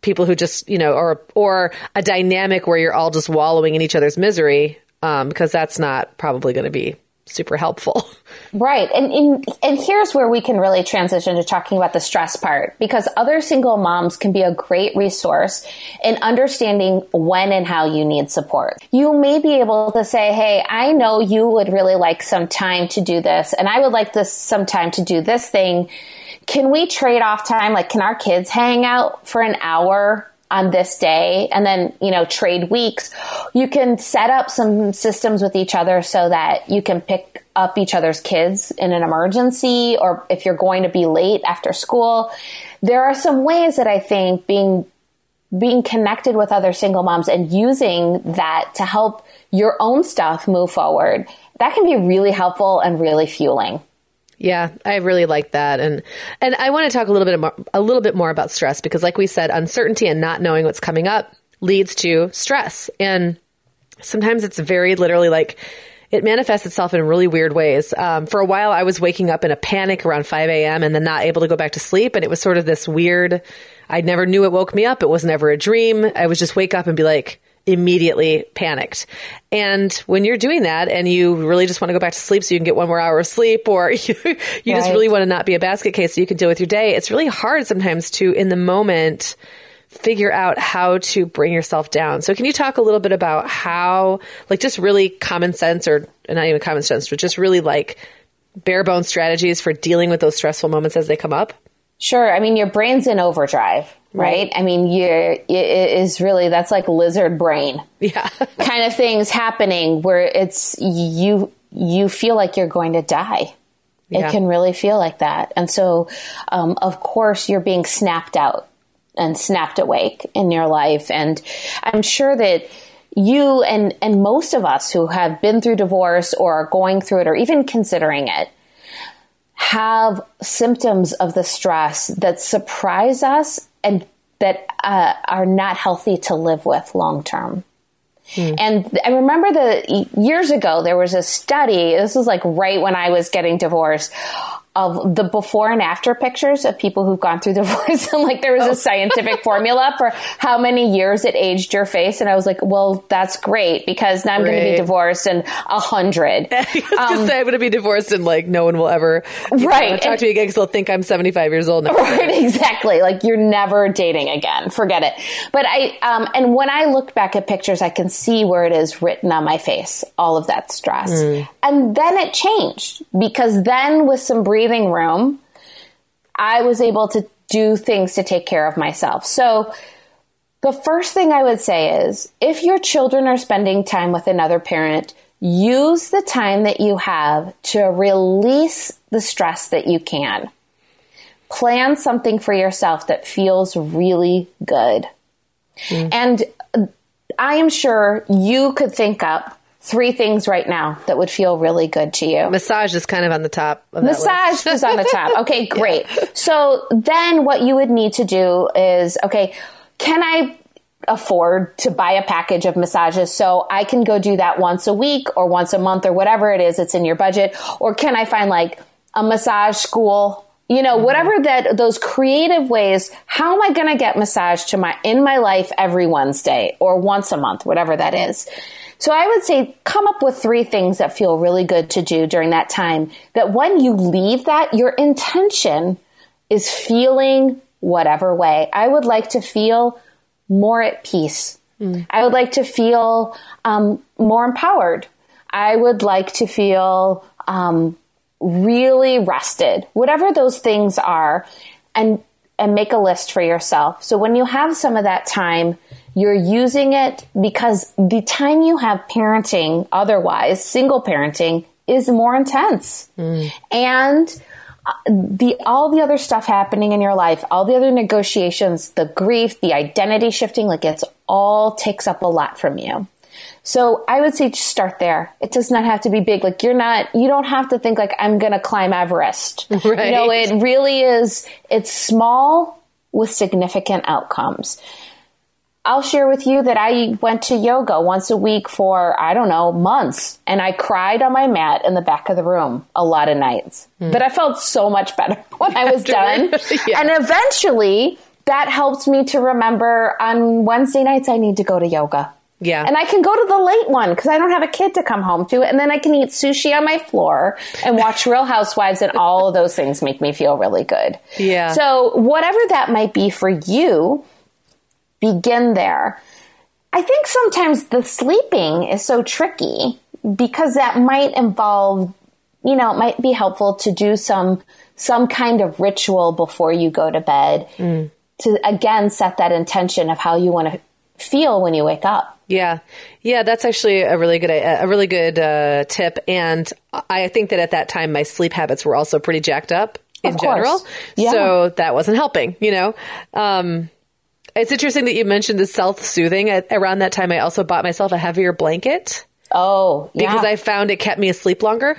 Speaker 1: people who just, you know, or, or a dynamic where you're all just wallowing in each other's misery. Um, because that's not probably going to be super helpful.
Speaker 3: Right. And, and and here's where we can really transition to talking about the stress part because other single moms can be a great resource in understanding when and how you need support. You may be able to say, "Hey, I know you would really like some time to do this and I would like this some time to do this thing. Can we trade off time? Like can our kids hang out for an hour on this day and then, you know, trade weeks. You can set up some systems with each other so that you can pick up each other's kids in an emergency or if you're going to be late after school. There are some ways that I think being being connected with other single moms and using that to help your own stuff move forward, that can be really helpful and really fueling.
Speaker 1: Yeah, I really like that, and and I want to talk a little bit more, a little bit more about stress because, like we said, uncertainty and not knowing what's coming up leads to stress, and sometimes it's very literally like it manifests itself in really weird ways. Um, for a while, I was waking up in a panic around 5 a.m. and then not able to go back to sleep. And it was sort of this weird, I never knew it woke me up. It was never a dream. I was just wake up and be like, immediately panicked. And when you're doing that and you really just want to go back to sleep so you can get one more hour of sleep or you, you right. just really want to not be a basket case so you can deal with your day, it's really hard sometimes to, in the moment, figure out how to bring yourself down. So can you talk a little bit about how, like just really common sense or not even common sense, but just really like bare bone strategies for dealing with those stressful moments as they come up?
Speaker 3: Sure. I mean, your brain's in overdrive, right? right? I mean, you it is really that's like lizard brain,
Speaker 1: yeah,
Speaker 3: kind of things happening where it's you you feel like you're going to die. Yeah. It can really feel like that, and so um, of course you're being snapped out and snapped awake in your life, and I'm sure that you and and most of us who have been through divorce or are going through it or even considering it have symptoms of the stress that surprise us and that uh, are not healthy to live with long term. Hmm. And I remember the years ago there was a study. This was like right when I was getting divorced of the before and after pictures of people who've gone through divorce. And like there was a scientific formula for how many years it aged your face. And i was like well that's great because now i'm going to be divorced in a hundred.
Speaker 1: Um, i'm going to be divorced and like no one will ever right know, talk and, to me again because they'll think i'm 75 years old. Now.
Speaker 3: right exactly. Like you're never dating again. Forget it. But i um, and when i look back at pictures i can see where it is written on my face all of that stress. Mm. and then it changed because then with some breathing breathing room, I was able to do things to take care of myself. So, the first thing I would say is if your children are spending time with another parent, use the time that you have to release the stress that you can. Plan something for yourself that feels really good. Mm. And I am sure you could think up three things right now that would feel really good to you.
Speaker 1: Massage is kind of on the top.
Speaker 3: Massage is on the top. Okay, great. Yeah. So then what you would need to do is, okay, can I afford to buy a package of massages so I can go do that once a week or once a month or whatever it is it's in your budget? Or can I find like a massage school you know mm-hmm. whatever that those creative ways how am i going to get massage to my in my life every wednesday or once a month whatever that is so I would say come up with three things that feel really good to do during that time. That when you leave that, your intention is feeling whatever way. I would like to feel more at peace. Mm. I would like to feel um, more empowered. I would like to feel um, really rested. Whatever those things are, and and make a list for yourself. So when you have some of that time, you're using it because the time you have parenting, otherwise, single parenting, is more intense. Mm. And uh, the all the other stuff happening in your life, all the other negotiations, the grief, the identity shifting, like it's all takes up a lot from you. So I would say just start there. It does not have to be big. Like you're not, you don't have to think like I'm going to climb Everest. Right. You know, it really is, it's small with significant outcomes. I'll share with you that I went to yoga once a week for, I don't know, months. And I cried on my mat in the back of the room a lot of nights. Mm. But I felt so much better when I was done. yeah. And eventually that helped me to remember on Wednesday nights, I need to go to yoga.
Speaker 1: Yeah.
Speaker 3: And I can go to the late one because I don't have a kid to come home to. And then I can eat sushi on my floor and watch Real Housewives, and all of those things make me feel really good.
Speaker 1: Yeah.
Speaker 3: So, whatever that might be for you, begin there. I think sometimes the sleeping is so tricky because that might involve, you know, it might be helpful to do some some kind of ritual before you go to bed. Mm. to again set that intention of how you want to feel when you wake up.
Speaker 1: Yeah, yeah, that's actually a really good a really good uh, tip, and I think that at that time my sleep habits were also pretty jacked up in general,
Speaker 3: Yeah.
Speaker 1: so that wasn't helping. You know, um, it's interesting that you mentioned the self soothing. Around that time, I also bought myself a heavier blanket
Speaker 3: Oh, yeah.
Speaker 1: because I found it kept me asleep longer.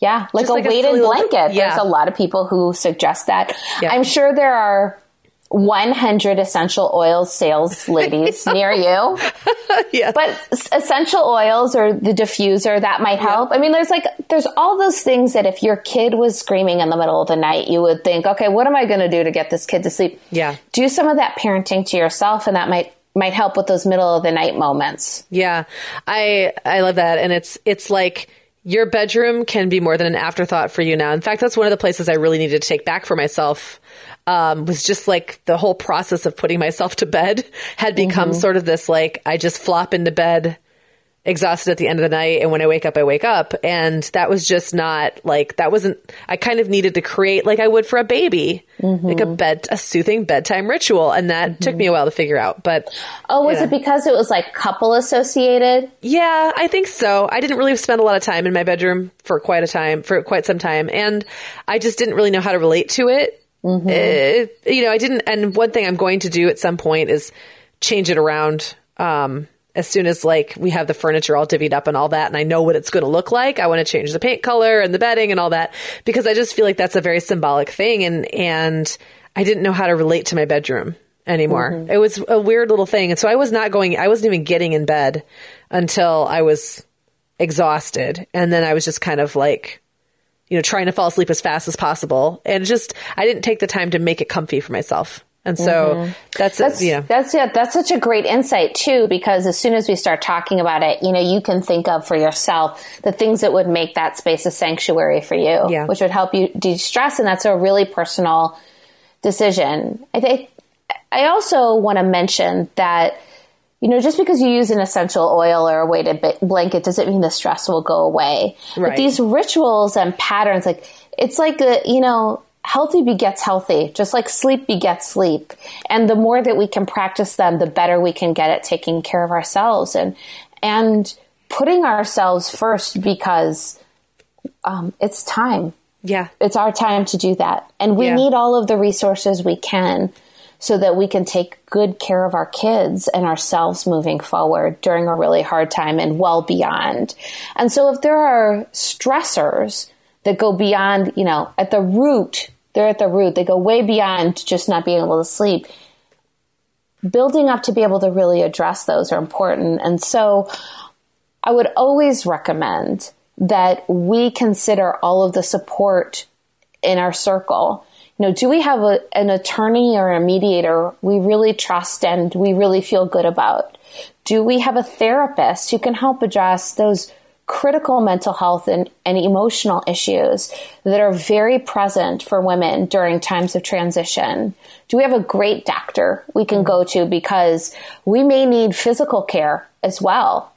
Speaker 3: Yeah, like
Speaker 1: Just
Speaker 3: a
Speaker 1: like
Speaker 3: weighted
Speaker 1: little-
Speaker 3: blanket.
Speaker 1: yeah.
Speaker 3: There's a lot of people who suggest that.
Speaker 1: Yeah.
Speaker 3: I'm sure there are 100 essential oils sales ladies near you.
Speaker 1: yeah,
Speaker 3: But essential oils or the diffuser that might help. I mean, there's like there's all those things that if your kid was screaming in the middle of the night, you would think, okay, what am I going to do to get this kid to sleep?
Speaker 1: Yeah.
Speaker 3: do some of that parenting to yourself, and that might might help with those middle of the night moments.
Speaker 1: Yeah, I I love that, and it's it's like your bedroom can be more than an afterthought for you now. In fact, that's one of the places I really needed to take back for myself. Um, was just like the whole process of putting myself to bed had become mm-hmm. sort of this like I just flop into bed exhausted at the end of the night and when I wake up I wake up and that was just not like that wasn't I kind of needed to create like I would for a baby like a mm-hmm. bed a soothing bedtime ritual and that took mm-hmm. me a while to figure out but
Speaker 3: Oh, was
Speaker 1: Yeah.
Speaker 3: it because it was like couple associated?
Speaker 1: yeah, I think so. I didn't really spend a lot of time in my bedroom for quite a time, for quite some time, and I just didn't really know how to relate to it. Uh, you know, I didn't. And one thing I'm going to do at some point is change it around. Um, as soon as like we have the furniture all divvied up and all that, and I know what it's going to look like, I want to change the paint color and the bedding and all that because I just feel like that's a very symbolic thing, and and I didn't know how to relate to my bedroom anymore. It was a weird little thing, and so I was not going. I wasn't even getting in bed until I was exhausted, and then I was just kind of like you know, trying to fall asleep as fast as possible. And just, I didn't take the time to make it comfy for myself. And so mm-hmm. that's,
Speaker 3: That's
Speaker 1: yeah.
Speaker 3: that's yeah, that's such a great insight too, because as soon as we start talking about it, you know, you can think of for yourself the things that would make that space a sanctuary for you,
Speaker 1: Yeah.
Speaker 3: which would help you de-stress, and that's a really personal decision. I think I also want to mention that you know, just because you use an essential oil or a weighted blanket doesn't mean the stress will go away.
Speaker 1: Right.
Speaker 3: But these rituals and patterns, like it's like a, you know, healthy begets healthy, just like sleep begets sleep. And the more that we can practice them, the better we can get at taking care of ourselves and and putting ourselves first because um, it's time
Speaker 1: yeah.
Speaker 3: it's our time to do that. And we
Speaker 1: Yeah.
Speaker 3: need all of the resources we can so that we can take good care of our kids and ourselves moving forward during a really hard time and well beyond. And so if there are stressors that go beyond, you know, at the root, they're at the root, they go way beyond just not being able to sleep. Building up to be able to really address those are important. And so I would always recommend that we consider all of the support in our circle. Know, do we have a, an attorney or a mediator we really trust and we really feel good about? Do we have a therapist who can help address those critical mental health and, and emotional issues that are very present for women during times of transition? Do we have a great doctor we can go to because we may need physical care as well?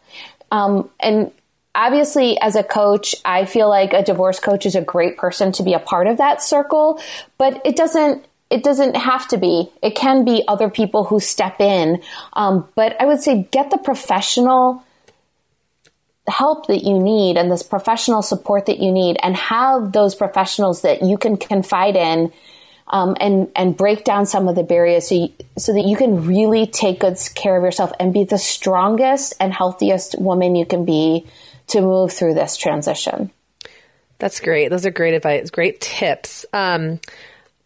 Speaker 3: Um, and obviously, as a coach, I feel like a divorce coach is a great person to be a part of that circle, but it doesn't. It doesn't have to be. It can be other people who step in. Um, but I would say get the professional help that you need and this professional support that you need, and have those professionals that you can confide in um, and and break down some of the barriers so you, so that you can really take good care of yourself and be the strongest and healthiest woman you can be to move through this transition.
Speaker 1: That's great. Those are great advice, great tips. Um,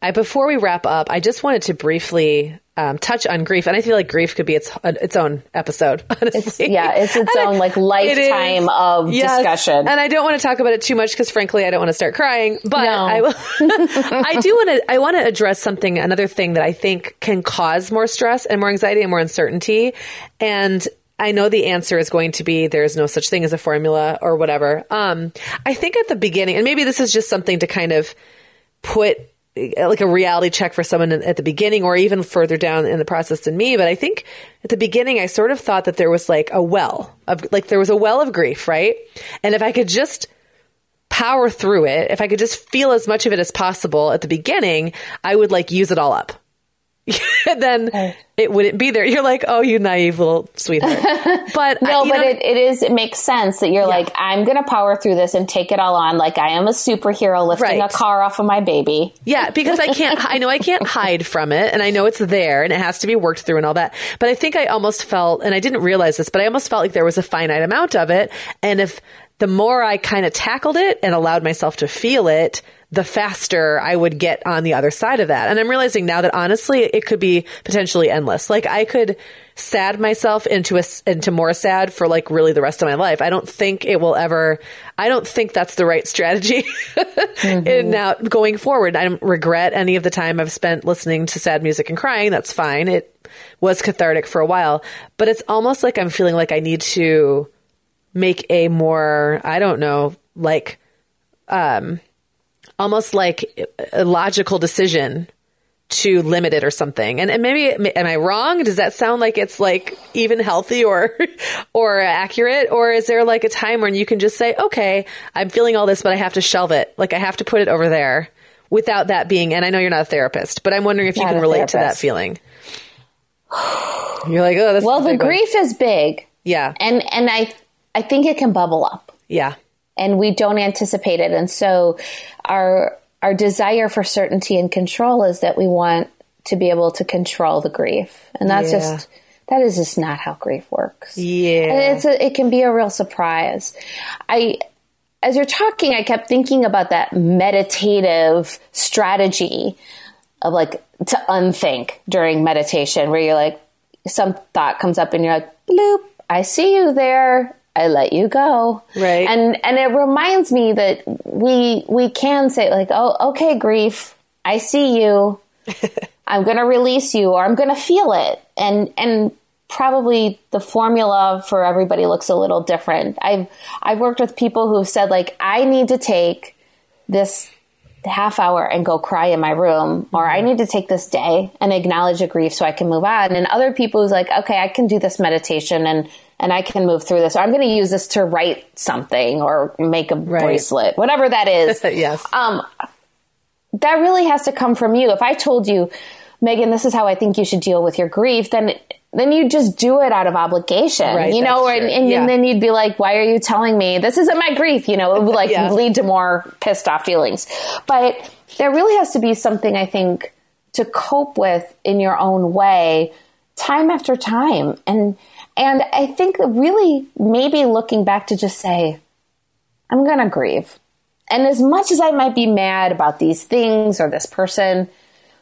Speaker 1: I, before we wrap up, I just wanted to briefly um, touch on grief, and I feel like grief could be its uh, its own episode. Honestly,
Speaker 3: Yeah, it's its
Speaker 1: And
Speaker 3: own like
Speaker 1: is.
Speaker 3: lifetime of
Speaker 1: Yes.
Speaker 3: discussion.
Speaker 1: and I don't want to talk about it too much because, frankly, I don't want to start crying. But
Speaker 3: No.
Speaker 1: I will. I do want to. I want to address something. Another thing that I think can cause more stress and more anxiety and more uncertainty, and. I know the answer is going to be there is no such thing as a formula or whatever. Um, I think at the beginning, and maybe this is just something to kind of put like a reality check for someone at the beginning or even further down in the process than me. But I think at the beginning, I sort of thought that there was like a well of like there was a well of grief, right? And if I could just power through it, if I could just feel as much of it as possible at the beginning, I would like use it all up. then it wouldn't be there. You're like, oh, you naive little sweetheart. But
Speaker 3: no,
Speaker 1: I,
Speaker 3: but it, it is. It makes sense that you're like, I'm going to power through this and take it all on. Like I am a superhero lifting
Speaker 1: Right.
Speaker 3: a car off of my baby.
Speaker 1: Yeah, because I can't, I know I can't hide from it and I know it's there and it has to be worked through and all that. But I think I almost felt, and I didn't realize this, but I almost felt like there was a finite amount of it. And if the more I kind of tackled it and allowed myself to feel it, the faster I would get on the other side of that. And I'm realizing now that honestly, it could be potentially endless. Like I could sad myself into a, into more sad for like really the rest of my life. I don't think it will ever, I don't think that's the right strategy. Mm-hmm. And now going forward, I don't regret any of the time I've spent listening to sad music and crying. That's fine. It was cathartic for a while, but it's almost like I'm feeling like I need to make a more, I don't know, like, um, almost like a logical decision to limit it or something. And, and maybe am I wrong? Does that sound like it's like even healthy or or accurate or is there like a time when you can just say, "Okay, I'm feeling all this, but I have to shelve it. Like I have to put it over there." Without that being, and I know you're not a therapist, but I'm wondering if you can relate to that feeling. You're like, oh,
Speaker 3: Well, the
Speaker 1: big one."
Speaker 3: grief is big,
Speaker 1: Yeah,
Speaker 3: and and I I think it can bubble up.
Speaker 1: yeah,
Speaker 3: and we don't anticipate it and so our our desire for certainty and control is that we want to be able to control the grief and that's
Speaker 1: Yeah.
Speaker 3: just that is just not how grief works
Speaker 1: yeah.
Speaker 3: and it's a, it can be a real surprise i as you're talking i kept thinking about that meditative strategy of like to unthink during meditation where you're like some thought comes up and you're like bloop i see you there i let you go.
Speaker 1: Right.
Speaker 3: and and it reminds me that we we can say like oh okay grief. I see you. I'm going to release you or i'm going to feel it. And and probably the formula for everybody looks a little different. I've i've worked with people who've said like i need to take this half hour and go cry in my room or I need to take this day and acknowledge a grief so I can move on. And other people who's like, okay, I can do this meditation and and I can move through this. Or I'm going to use this to write something or make a bracelet, whatever that is.
Speaker 1: yes.
Speaker 3: Um, that really has to come from you. If I told you, Meagan, this is how I think you should deal with your grief, then then you just do it out of obligation,
Speaker 1: Right,
Speaker 3: you know, and, and
Speaker 1: Yeah.
Speaker 3: then you'd be like, why are you telling me this isn't my grief? You know, it would like
Speaker 1: Yeah.
Speaker 3: lead to more pissed off feelings. But there really has to be something I think to cope with in your own way time after time. And and I think really maybe looking back to just say, I'm going to grieve. And as much as I might be mad about these things or this person,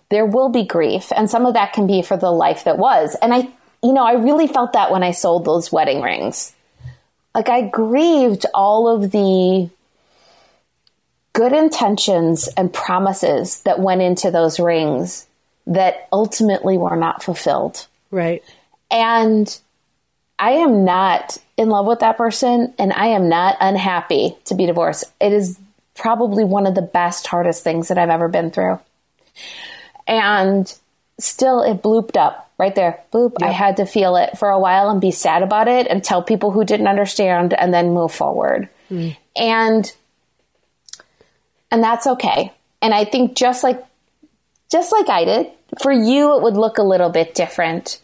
Speaker 3: there will be grief. And some of that can be for the life that was. And I, you know, I really felt that when I sold those wedding rings. Like I grieved all of the good intentions and promises that went into those rings that ultimately were not fulfilled.
Speaker 1: right.
Speaker 3: And I am not in love with that person and I am not unhappy to be divorced. It is probably one of the best, hardest things that I've ever been through. And still, it blooped up right there. Bloop. I had to feel it for a while and be sad about it and tell people who didn't understand and then move forward. Mm. And and that's okay. And I think just like just like I did, for you it would look a little bit different.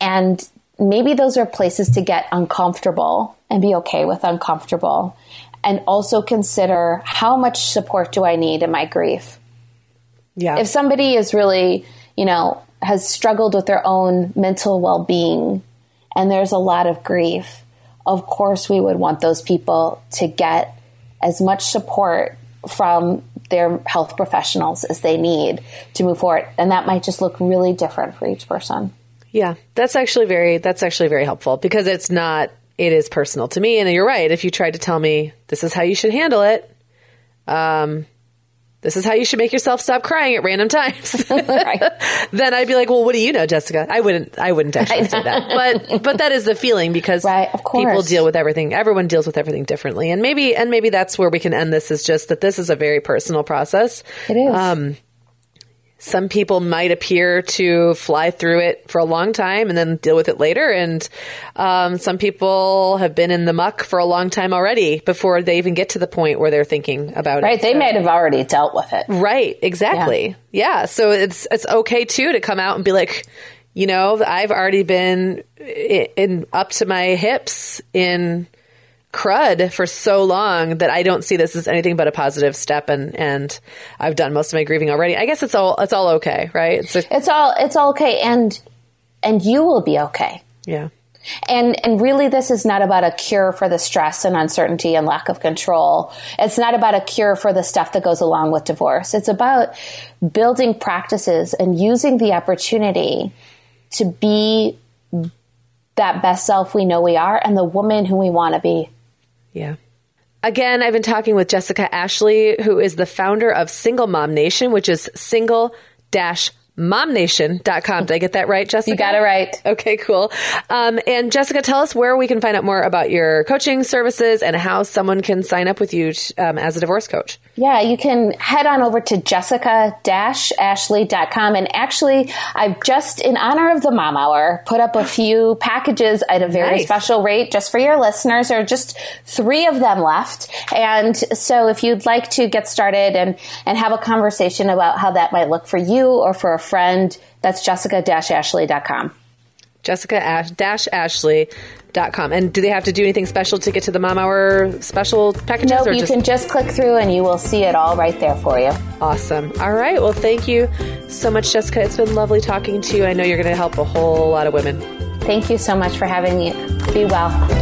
Speaker 3: And maybe those are places to get uncomfortable and be okay with uncomfortable. And also consider how much support do I need in my grief?
Speaker 1: Yeah.
Speaker 3: If somebody is really, you know, has struggled with their own mental well being and there's a lot of grief, of course we would want those people to get as much support from their health professionals as they need to move forward. And that might just look really different for each person.
Speaker 1: Yeah, that's actually very that's actually very helpful because it's not it is personal to me. And you're right. If you tried to tell me this is how you should handle it um this is how you should make yourself stop crying at random times then I'd be like well what do you know Jessica? I wouldn't I wouldn't actually say that. but but that is the feeling because
Speaker 3: Right, of
Speaker 1: people deal with everything everyone deals with everything differently. And maybe and maybe that's where we can end this is just that this is a very personal process.
Speaker 3: It is.
Speaker 1: Um, some people might appear to fly through it for a long time and then deal with it later. And um, some people have been in the muck for a long time already before they even get to the point where they're thinking about
Speaker 3: right,
Speaker 1: it.
Speaker 3: Right. They so. might have already dealt with it.
Speaker 1: Right. Exactly. Yeah. yeah. So it's, it's okay too to come out and be like, you know, I've already been in, in up to my hips in crud for so long that I don't see this as anything but a positive step and and I've done most of my grieving already. I guess it's all it's all okay, right?
Speaker 3: It's, a, it's all it's all okay and and you will be okay.
Speaker 1: Yeah.
Speaker 3: And and really this is not about a cure for the stress and uncertainty and lack of control. It's not about a cure for the stuff that goes along with divorce. It's about building practices and using the opportunity to be that best self we know we are and the woman who we want to be.
Speaker 1: Yeah. Again, I've been talking with Jessica Ashley, who is the founder of Single Mom Nation, which is single dash momnation.com. Did I get that right, Jessica?
Speaker 3: You got it right.
Speaker 1: Okay, cool. Um, and Jessica, tell us where we can find out more about your coaching services and how someone can sign up with you um, as a divorce coach.
Speaker 3: Yeah, you can head on over to jessica-ashley.com. And actually, I've just, in honor of the Mom Hour, put up a few packages at a very nice. special rate just for your listeners. There are just three of them left. And so if you'd like to get started and, and have a conversation about how that might look for you or for a friend, that's jessica-ashley.com.
Speaker 1: Jessica-ashley.com. And do they have to do anything special to get to the Mom Hour special packages?
Speaker 3: No, you just... can just click through and you will see it all right there for you.
Speaker 1: Awesome. All right. Well, thank you so much, Jessica. It's been lovely talking to you. I know you're going to help a whole lot of women.
Speaker 3: Thank you so much for having me. Be well.